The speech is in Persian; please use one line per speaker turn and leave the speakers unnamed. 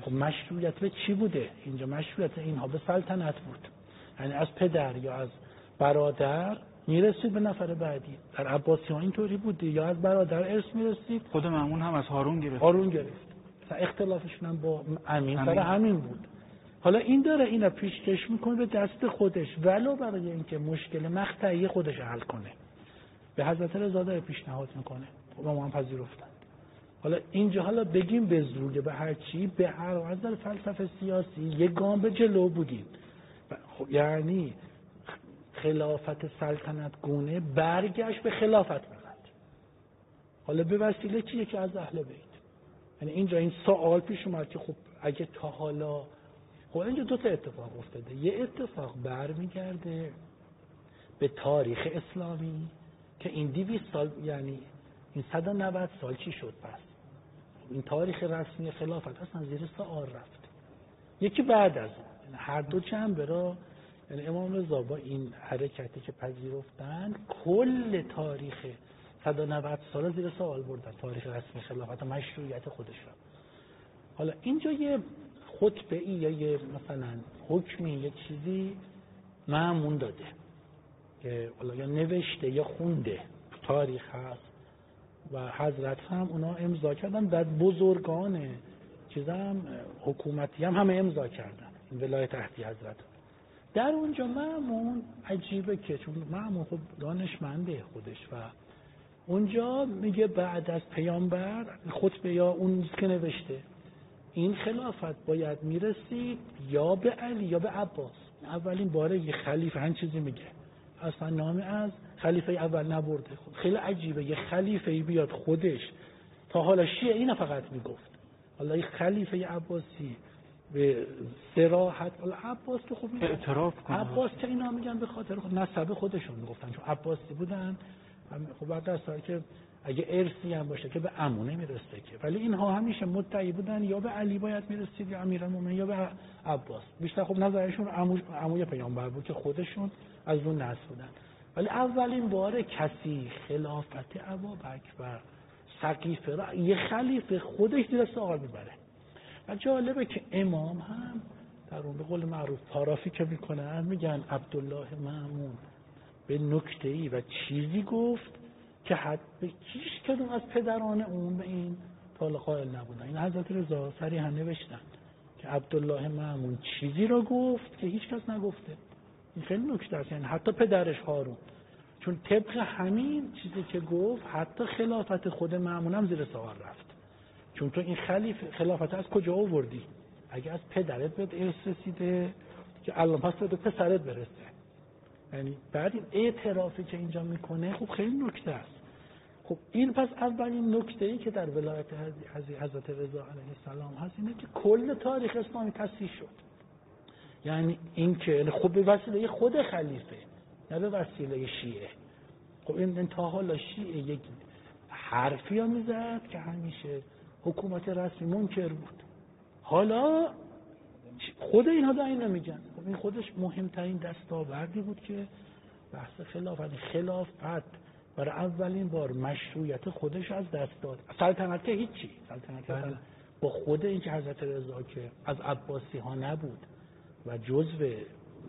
خب مشروعیت به چی بوده؟ اینجا مشروعیت اینها به سلطنت بود. یعنی از پدر یا از برادر می‌رسید به نفر بعدی. در عباسی ها اینطوری بوده. یا از برادر ارث می‌رسید.
خود معمون هم از هارون گرفت
هارون گرفت. اختلافشون هم با امین سر همین بود. حالا این داره اینا پیشکش می‌کنه به دست خودش. ولو برای اینکه مشکل مقطعی خودش حل کنه. به حضرت رضا داره پیشنهاد می‌کنه. خب ما هم پذیرفتن. حالا اینجا حالا بگیم به زور به هر چی به هر از فلسفه سیاسی یک گام به جلو بودیم. خب یعنی خلافت سلطنت گونه برگشت به خلافت بزد حالا به وسیله چیه که از اهل بیت؟ یعنی اینجا این سوال پیش اومد که خب اگه تا حالا خب اینجا دو تا اتفاق افتاده. یه اتفاق برمیگرده به تاریخ اسلامی که این 200 سال یعنی این 190 سال چی شد پس؟ این تاریخ رسمی خلافت اصلا زیر سوال رفت. یکی بعد از اون یعنی هر دو جنبه را یعنی امام رضا با این حرکتی که پذیرفتن کل تاریخ 190 سال زیر سوال بردن تاریخ رسمی خلافت و مشروعیت خودش را. حالا اینجا یه خطبه ای یا یه مثلا حکمی یه چیزی معمون داده که یا نوشته یا خونده تاریخ هست. و حضرت هم اونا امضا کردن در بزرگان چیز هم حکومتی هم همه امضا کردن. این ولایت تحتی حضرت. در اونجا معمون عجیبه که چون معمون خب دانشمنده خودش و اونجا میگه بعد از پیامبر خطبه یا اون که نوشته این خلافت باید می‌رسید یا به علی یا به عباس. اولین باره یه خلیفه هن چیزی میگه. اصلا نامی از خلیفه اول نبرده. خیلی عجیبه. یه خلیفه بیاد خودش. تا حالا شیعه این فقط می‌گفت. حالا یه خلیفه عباسی به سراحت عباس که خب
اعتراف
کنه. عباس که اینا میگن به خاطر خود نسب خودشون می‌گفتن. چون عباسی بودن. خب بعد از که اگه ارسی هم باشه که به عمونه می‌رسه که. ولی اینها همیشه مدعی بودن یا به علی باید می‌رسید یا امیرالمومنین یا به عباس. بیشتر خب نظرشون عمو عموی پیامبر بود که خودشون از اون نسل بودن. ولی اولین بار کسی خلافت ابابکر و سقیفه را یه خلیفه خودش زیر سوال می‌بره. و جالبه که امام هم در اون به قول معروف پارافی که می‌کنن میگن عبدالله معمون. به نکته ای و چیزی گفت که حد به هیچ کدوم از پدران اون به این طال قائل نبودن. این حضرت رضا صریحا نوشتن که عبدالله معمون چیزی را گفت که هیچ کس نگفته. این خیلی نکته است. یعنی حتی پدرش هارون. چون طبق همین چیزی که گفت حتی خلافت خود معمونم زیر سوال رفت. چون تو این خلیف خلافت از کجا آوردی؟ اگه از پدرت بهت ارث رسیده که الان پس به پسرت برسه. یعنی بعد این اعترافی که اینجا می‌کنه خب خیلی نکته است. خب این پس اولین نکته ای که در ولایت حضرت رضا علیه السلام هست اینه که کل تاریخ اسلامی تصحیح شد. یعنی این که یعنی خب به وسیله خود خلیفه نه به وسیله شیعه. خب این تا حالا شیعه یک حرفی ها می‌زد که همیشه حکومت رسمی منکر بود. حالا خود اینها دا این نمیگن خب این خودش مهمترین دستاوردی بود که بحث خلافت. خلافت برای اولین بار مشروعیت خودش از دست داد. سلطنت که هیچی. سلطنت بله. با خود اینکه حضرت رضا که از عباسی ها نبود. و جزو